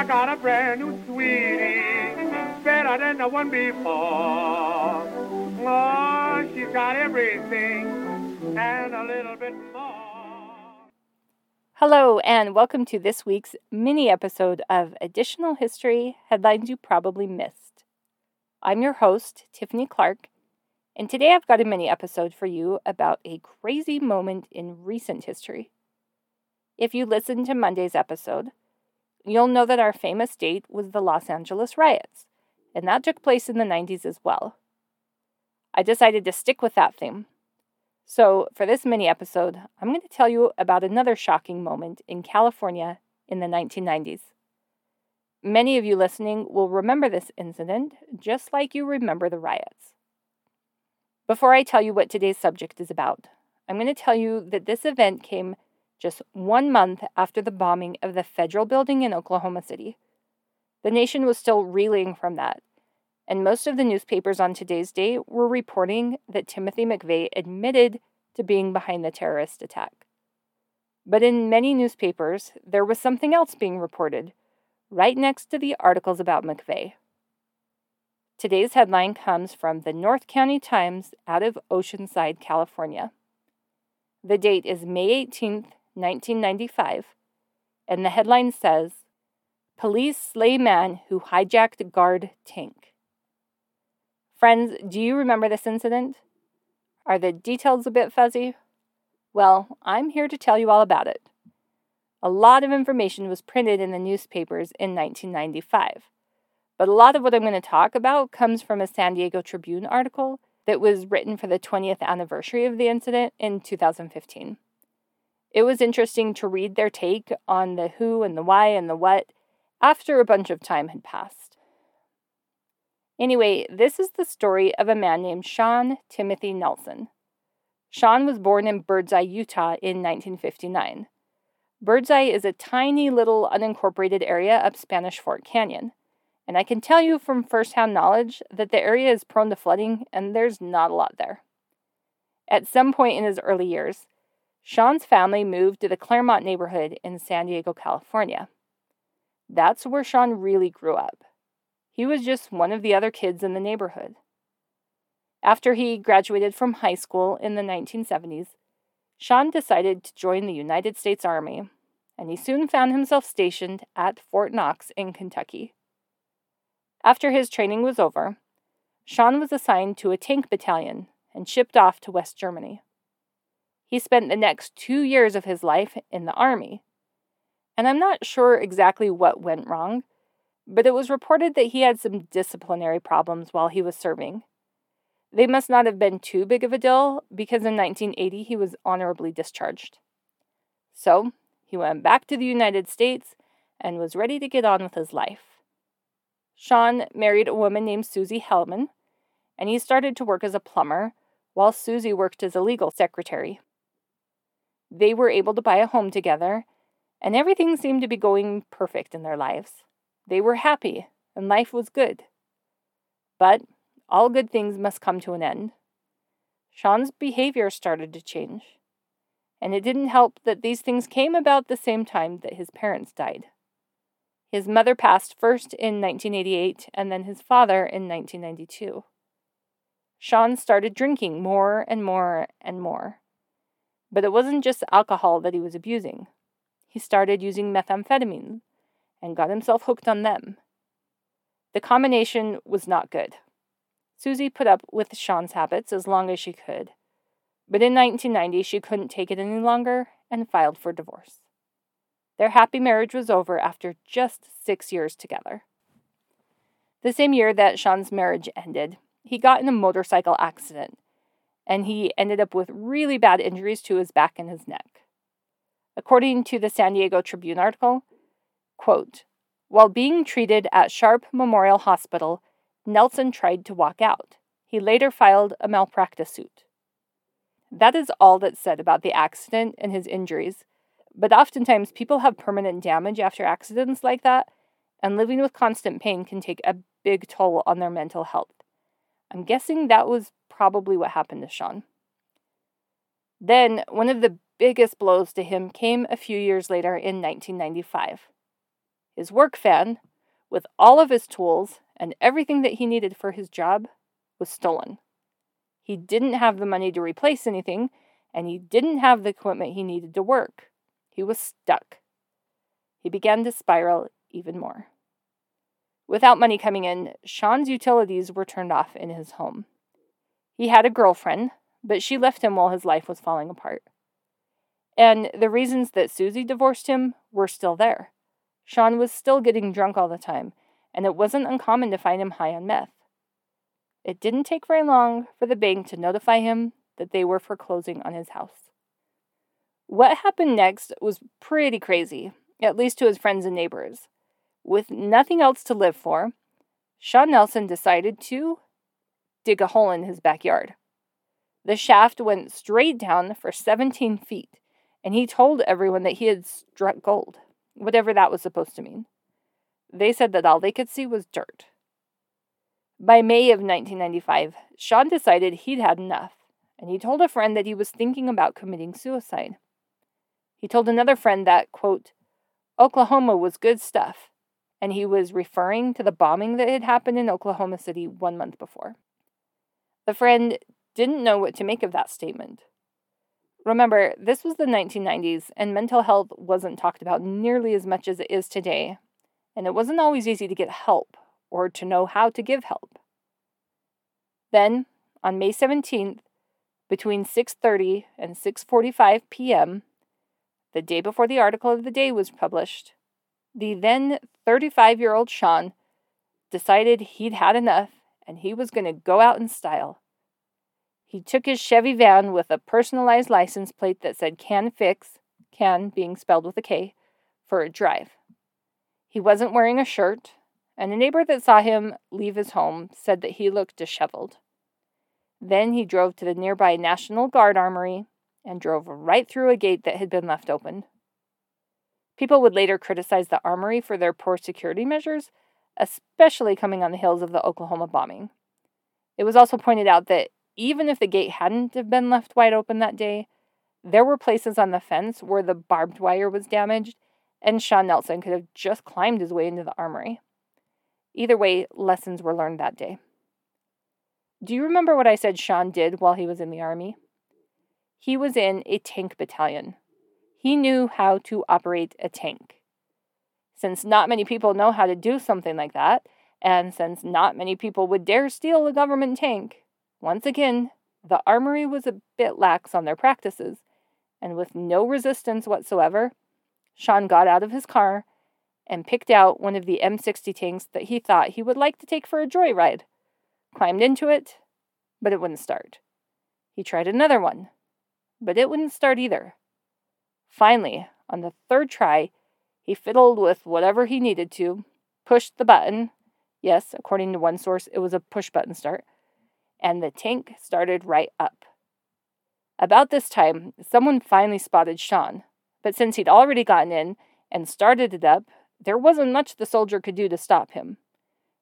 I got a brand new sweetie, better than the one before. Oh, she's got everything and a little bit more. Hello, and welcome to this week's mini episode of Additional History Headlines You Probably Missed. I'm your host, Tiffany Clark, and today I've got a mini episode for you about a crazy moment in recent history. If you listened to Monday's episode, you'll know that our famous date was the Los Angeles riots, and that took place in the 90s as well. I decided to stick with that theme. So, for this mini episode, I'm going to tell you about another shocking moment in California in the 1990s. Many of you listening will remember this incident just like you remember the riots. Before I tell you what today's subject is about, I'm going to tell you that this event came just one month after the bombing of the federal building in Oklahoma City. The nation was still reeling from that, and most of the newspapers on today's day were reporting that Timothy McVeigh admitted to being behind the terrorist attack. But in many newspapers, there was something else being reported, right next to the articles about McVeigh. Today's headline comes from the North County Times out of Oceanside, California. The date is May 18th, 1995, and the headline says Police slay man who hijacked guard tank. Friends, do you remember this incident? Are the details a bit fuzzy? Well, I'm here to tell you all about it. A lot of information was printed in the newspapers in 1995, but a lot of what I'm going to talk about comes from a San Diego Tribune article that was written for the 20th anniversary of the incident in 2015. It was interesting to read their take on the who and the why and the what after a bunch of time had passed. Anyway, this is the story of a man named Shawn Timothy Nelson. Shawn was born in Birdseye, Utah in 1959. Birdseye is a tiny little unincorporated area up Spanish Fork Canyon. And I can tell you from firsthand knowledge that the area is prone to flooding and there's not a lot there. At some point in his early years, Shawn's family moved to the Clairemont neighborhood in San Diego, California. That's where Shawn really grew up. He was just one of the other kids in the neighborhood. After he graduated from high school in the 1970s, Shawn decided to join the United States Army, and he soon found himself stationed at Fort Knox in Kentucky. After his training was over, Shawn was assigned to a tank battalion and shipped off to West Germany. He spent the next two years of his life in the Army. And I'm not sure exactly what went wrong, but it was reported that he had some disciplinary problems while he was serving. They must not have been too big of a deal because in 1980 he was honorably discharged. So, he went back to the United States and was ready to get on with his life. Shawn married a woman named Susie Hellman, and he started to work as a plumber while Susie worked as a legal secretary. They were able to buy a home together, and everything seemed to be going perfect in their lives. They were happy, and life was good. But all good things must come to an end. Shawn's behavior started to change, and it didn't help that these things came about the same time that his parents died. His mother passed first in 1988 and then his father in 1992. Shawn started drinking more and more and more. But it wasn't just alcohol that he was abusing. He started using methamphetamine and got himself hooked on them. The combination was not good. Susie put up with Shawn's habits as long as she could, but in 1990 she couldn't take it any longer and filed for divorce. Their happy marriage was over after just six years together. The same year that Shawn's marriage ended, he got in a motorcycle accident and he ended up with really bad injuries to his back and his neck. According to the San Diego Tribune article, quote, while being treated at Sharp Memorial Hospital, Nelson tried to walk out. He later filed a malpractice suit. That is all that's said about the accident and his injuries, but oftentimes people have permanent damage after accidents like that, and living with constant pain can take a big toll on their mental health. I'm guessing that was probably what happened to Shawn. Then, one of the biggest blows to him came a few years later in 1995. His work van, with all of his tools and everything that he needed for his job, was stolen. He didn't have the money to replace anything, and he didn't have the equipment he needed to work. He was stuck. He began to spiral even more. Without money coming in, Shawn's utilities were turned off in his home. He had a girlfriend, but she left him while his life was falling apart. And the reasons that Susie divorced him were still there. Shawn was still getting drunk all the time, and it wasn't uncommon to find him high on meth. It didn't take very long for the bank to notify him that they were foreclosing on his house. What happened next was pretty crazy, at least to his friends and neighbors. With nothing else to live for, Shawn Nelson decided to dig a hole in his backyard. The shaft went straight down for 17 feet, and he told everyone that he had struck gold, whatever that was supposed to mean. They said that all they could see was dirt. By May of 1995, Shawn decided he'd had enough, and he told a friend that he was thinking about committing suicide. He told another friend that, quote, Oklahoma was good stuff, and he was referring to the bombing that had happened in Oklahoma City one month before. The friend didn't know what to make of that statement. Remember, this was the 1990s, and mental health wasn't talked about nearly as much as it is today, and it wasn't always easy to get help or to know how to give help. Then, on May 17th, between 6:30 and 6:45 p.m., the day before the article of the day was published, the then 35-year-old Shawn decided he'd had enough and he was going to go out in style. He took his Chevy van with a personalized license plate that said Can Fix, Can being spelled with a K, for a drive. He wasn't wearing a shirt, and a neighbor that saw him leave his home said that he looked disheveled. Then he drove to the nearby National Guard Armory and drove right through a gate that had been left open. People would later criticize the armory for their poor security measures, especially coming on the heels of the Oklahoma bombing. It was also pointed out that even if the gate hadn't have been left wide open that day, there were places on the fence where the barbed wire was damaged, and Shawn Nelson could have just climbed his way into the armory. Either way, lessons were learned that day. Do you remember what I said Shawn did while he was in the Army? He was in a tank battalion. He knew how to operate a tank. Since not many people know how to do something like that, and since not many people would dare steal a government tank, once again, the armory was a bit lax on their practices, and with no resistance whatsoever, Shawn got out of his car and picked out one of the M60 tanks that he thought he would like to take for a joyride. Climbed into it, but it wouldn't start. He tried another one, but it wouldn't start either. Finally, on the third try, he fiddled with whatever he needed to, pushed the button. Yes, according to one source, it was a push button start. And the tank started right up. About this time, someone finally spotted Shawn, but since he'd already gotten in and started it up, there wasn't much the soldier could do to stop him.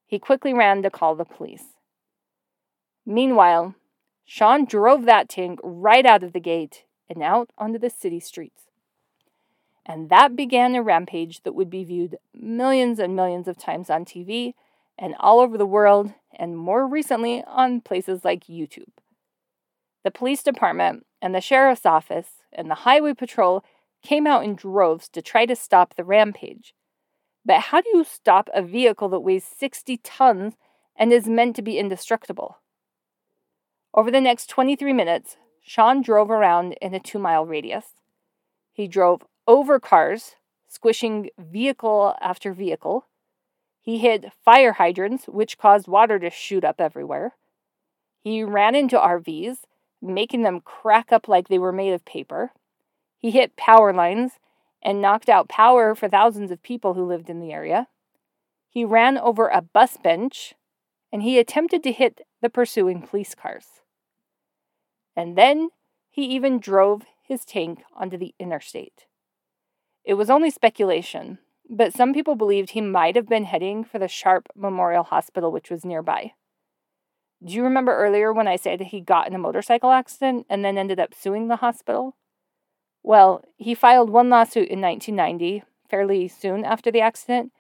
He quickly ran to call the police. Meanwhile, Shawn drove that tank right out of the gate and out onto the city streets. And that began a rampage that would be viewed millions and millions of times on TV and all over the world, and more recently on places like YouTube. The police department and the sheriff's office and the highway patrol came out in droves to try to stop the rampage. But how do you stop a vehicle that weighs 60 tons and is meant to be indestructible? Over the next 23 minutes, Shawn drove around in a two mile radius. He drove over cars, squishing vehicle after vehicle. He hit fire hydrants, which caused water to shoot up everywhere. He ran into RVs, making them crack up like they were made of paper. He hit power lines and knocked out power for thousands of people who lived in the area. He ran over a bus bench and he attempted to hit the pursuing police cars. And then he even drove his tank onto the interstate. It was only speculation, but some people believed he might have been heading for the Sharp Memorial Hospital, which was nearby. Do you remember earlier when I said he got in a motorcycle accident and then ended up suing the hospital? Well, he filed one lawsuit in 1990, fairly soon after the accident,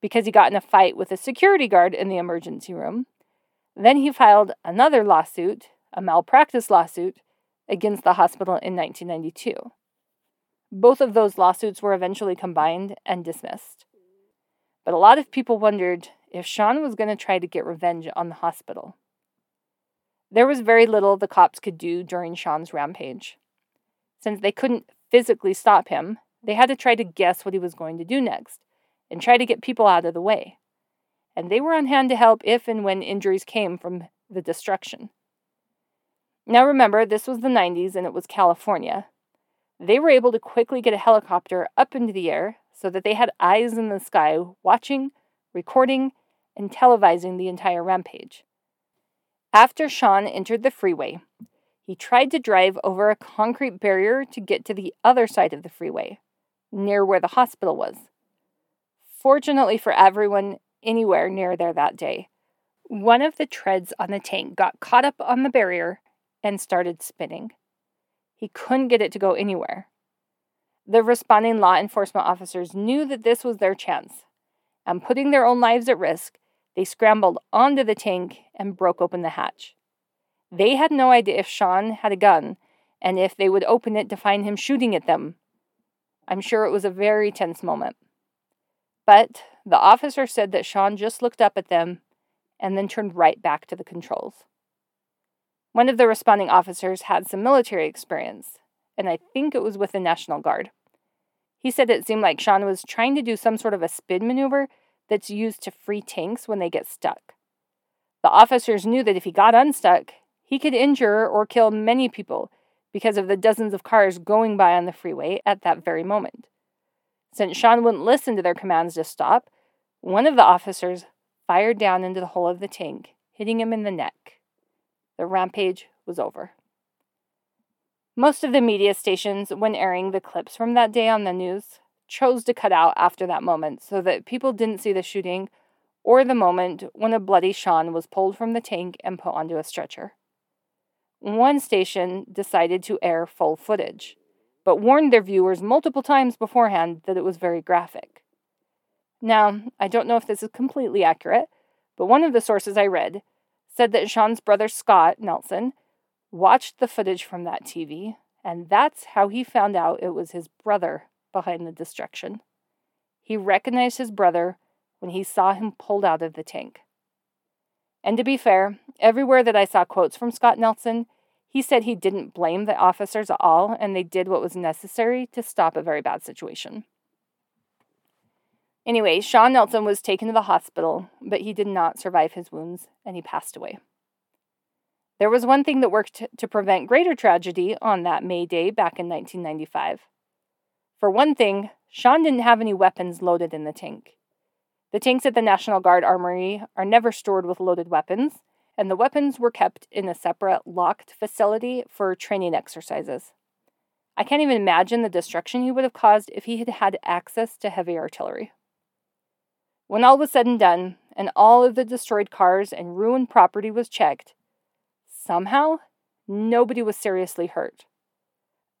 because he got in a fight with a security guard in the emergency room. Then he filed another lawsuit, a malpractice lawsuit, against the hospital in 1992. Both of those lawsuits were eventually combined and dismissed. But a lot of people wondered if Shawn was going to try to get revenge on the hospital. There was very little the cops could do during Shawn's rampage. Since they couldn't physically stop him, they had to try to guess what he was going to do next and try to get people out of the way. And they were on hand to help if and when injuries came from the destruction. Now remember, this was the 90s and it was California. They were able to quickly get a helicopter up into the air so that they had eyes in the sky watching, recording, and televising the entire rampage. After Shawn entered the freeway, he tried to drive over a concrete barrier to get to the other side of the freeway, near where the hospital was. Fortunately for everyone anywhere near there that day, one of the treads on the tank got caught up on the barrier and started spinning. He couldn't get it to go anywhere. The responding law enforcement officers knew that this was their chance, and putting their own lives at risk, they scrambled onto the tank and broke open the hatch. They had no idea if Shawn had a gun and if they would open it to find him shooting at them. I'm sure it was a very tense moment. But the officer said that Shawn just looked up at them and then turned right back to the controls. One of the responding officers had some military experience, and I think it was with the National Guard. He said it seemed like Shawn was trying to do some sort of a spin maneuver that's used to free tanks when they get stuck. The officers knew that if he got unstuck, he could injure or kill many people because of the dozens of cars going by on the freeway at that very moment. Since Shawn wouldn't listen to their commands to stop, one of the officers fired down into the hole of the tank, hitting him in the neck. The rampage was over. Most of the media stations, when airing the clips from that day on the news, chose to cut out after that moment so that people didn't see the shooting or the moment when a bloody Shawn was pulled from the tank and put onto a stretcher. One station decided to air full footage but warned their viewers multiple times beforehand that it was very graphic. Now, I don't know if this is completely accurate, but one of the sources I read said that Shawn's brother Scott Nelson watched the footage from that TV, and that's how he found out it was his brother behind the destruction. He recognized his brother when he saw him pulled out of the tank. And to be fair, everywhere that I saw quotes from Scott Nelson, he said he didn't blame the officers at all and they did what was necessary to stop a very bad situation. Anyway, Shawn Nelson was taken to the hospital, but he did not survive his wounds and he passed away. There was one thing that worked to prevent greater tragedy on that May Day back in 1995. For one thing, Shawn didn't have any weapons loaded in the tank. The tanks at the National Guard Armory are never stored with loaded weapons, and the weapons were kept in a separate locked facility for training exercises. I can't even imagine the destruction he would have caused if he had had access to heavy artillery. When all was said and done, and all of the destroyed cars and ruined property was checked, somehow nobody was seriously hurt.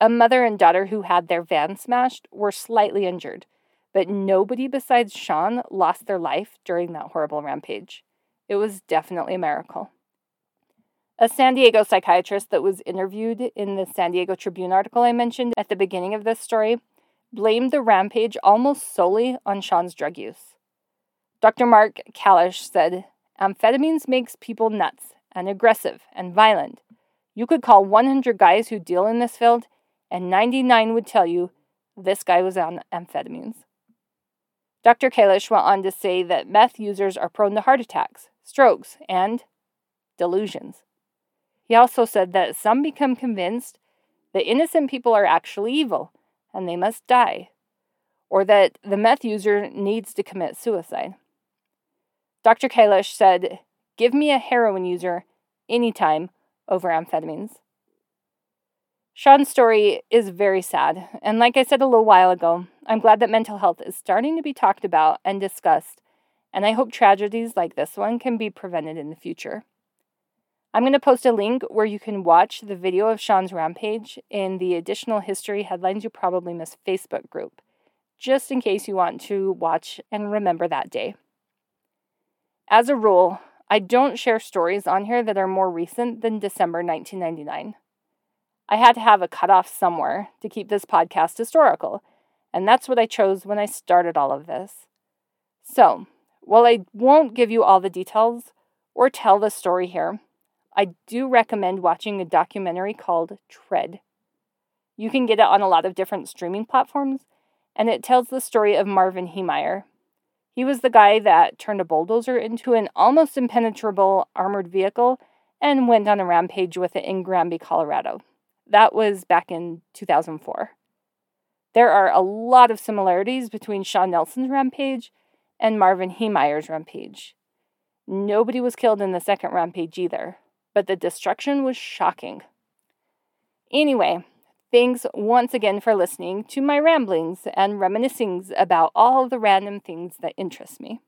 A mother and daughter who had their van smashed were slightly injured, but nobody besides Shawn lost their life during that horrible rampage. It was definitely a miracle. A San Diego psychiatrist that was interviewed in the San Diego Tribune article I mentioned at the beginning of this story blamed the rampage almost solely on Shawn's drug use. Dr. Mark Kalish said, Amphetamines makes people nuts and aggressive and violent. You could call 100 guys who deal in this field, and 99 would tell you this guy was on amphetamines. Dr. Kalish went on to say that meth users are prone to heart attacks, strokes, and delusions. He also said that some become convinced that innocent people are actually evil and they must die, or that the meth user needs to commit suicide. Dr. Kalish said, Give me a heroin user anytime over amphetamines. Shawn's story is very sad, and like I said a little while ago, I'm glad that mental health is starting to be talked about and discussed and I hope tragedies like this one can be prevented in the future. I'm going to post a link where you can watch the video of Shawn's rampage in the additional history headlines you probably missed Facebook group. just in case you want to watch and remember that day. As a rule, I don't share stories on here that are more recent than December 1999. I had to have a cutoff somewhere to keep this podcast historical, and that's what I chose when I started all of this. So, while I won't give you all the details or tell the story here, I do recommend watching a documentary called Tread. You can get it on a lot of different streaming platforms, and it tells the story of Marvin Heemeyer. He was the guy that turned a bulldozer into an almost impenetrable armored vehicle and went on a rampage with it in Granby, Colorado. That was back in 2004. There are a lot of similarities between Shawn Nelson's rampage and Marvin Heemeyer's rampage. Nobody was killed in the second rampage either, but the destruction was shocking. Anyway, thanks once again for listening to my ramblings and reminiscings about all the random things that interest me.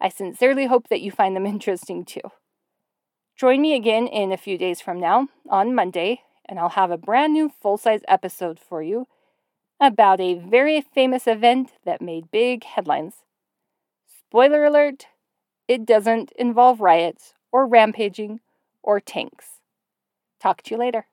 I sincerely hope that you find them interesting too. Join me again in a few days from now, on Monday, and I'll have a brand new full size episode for you about a very famous event that made big headlines. Spoiler alert it doesn't involve riots or rampaging or tanks. Talk to you later.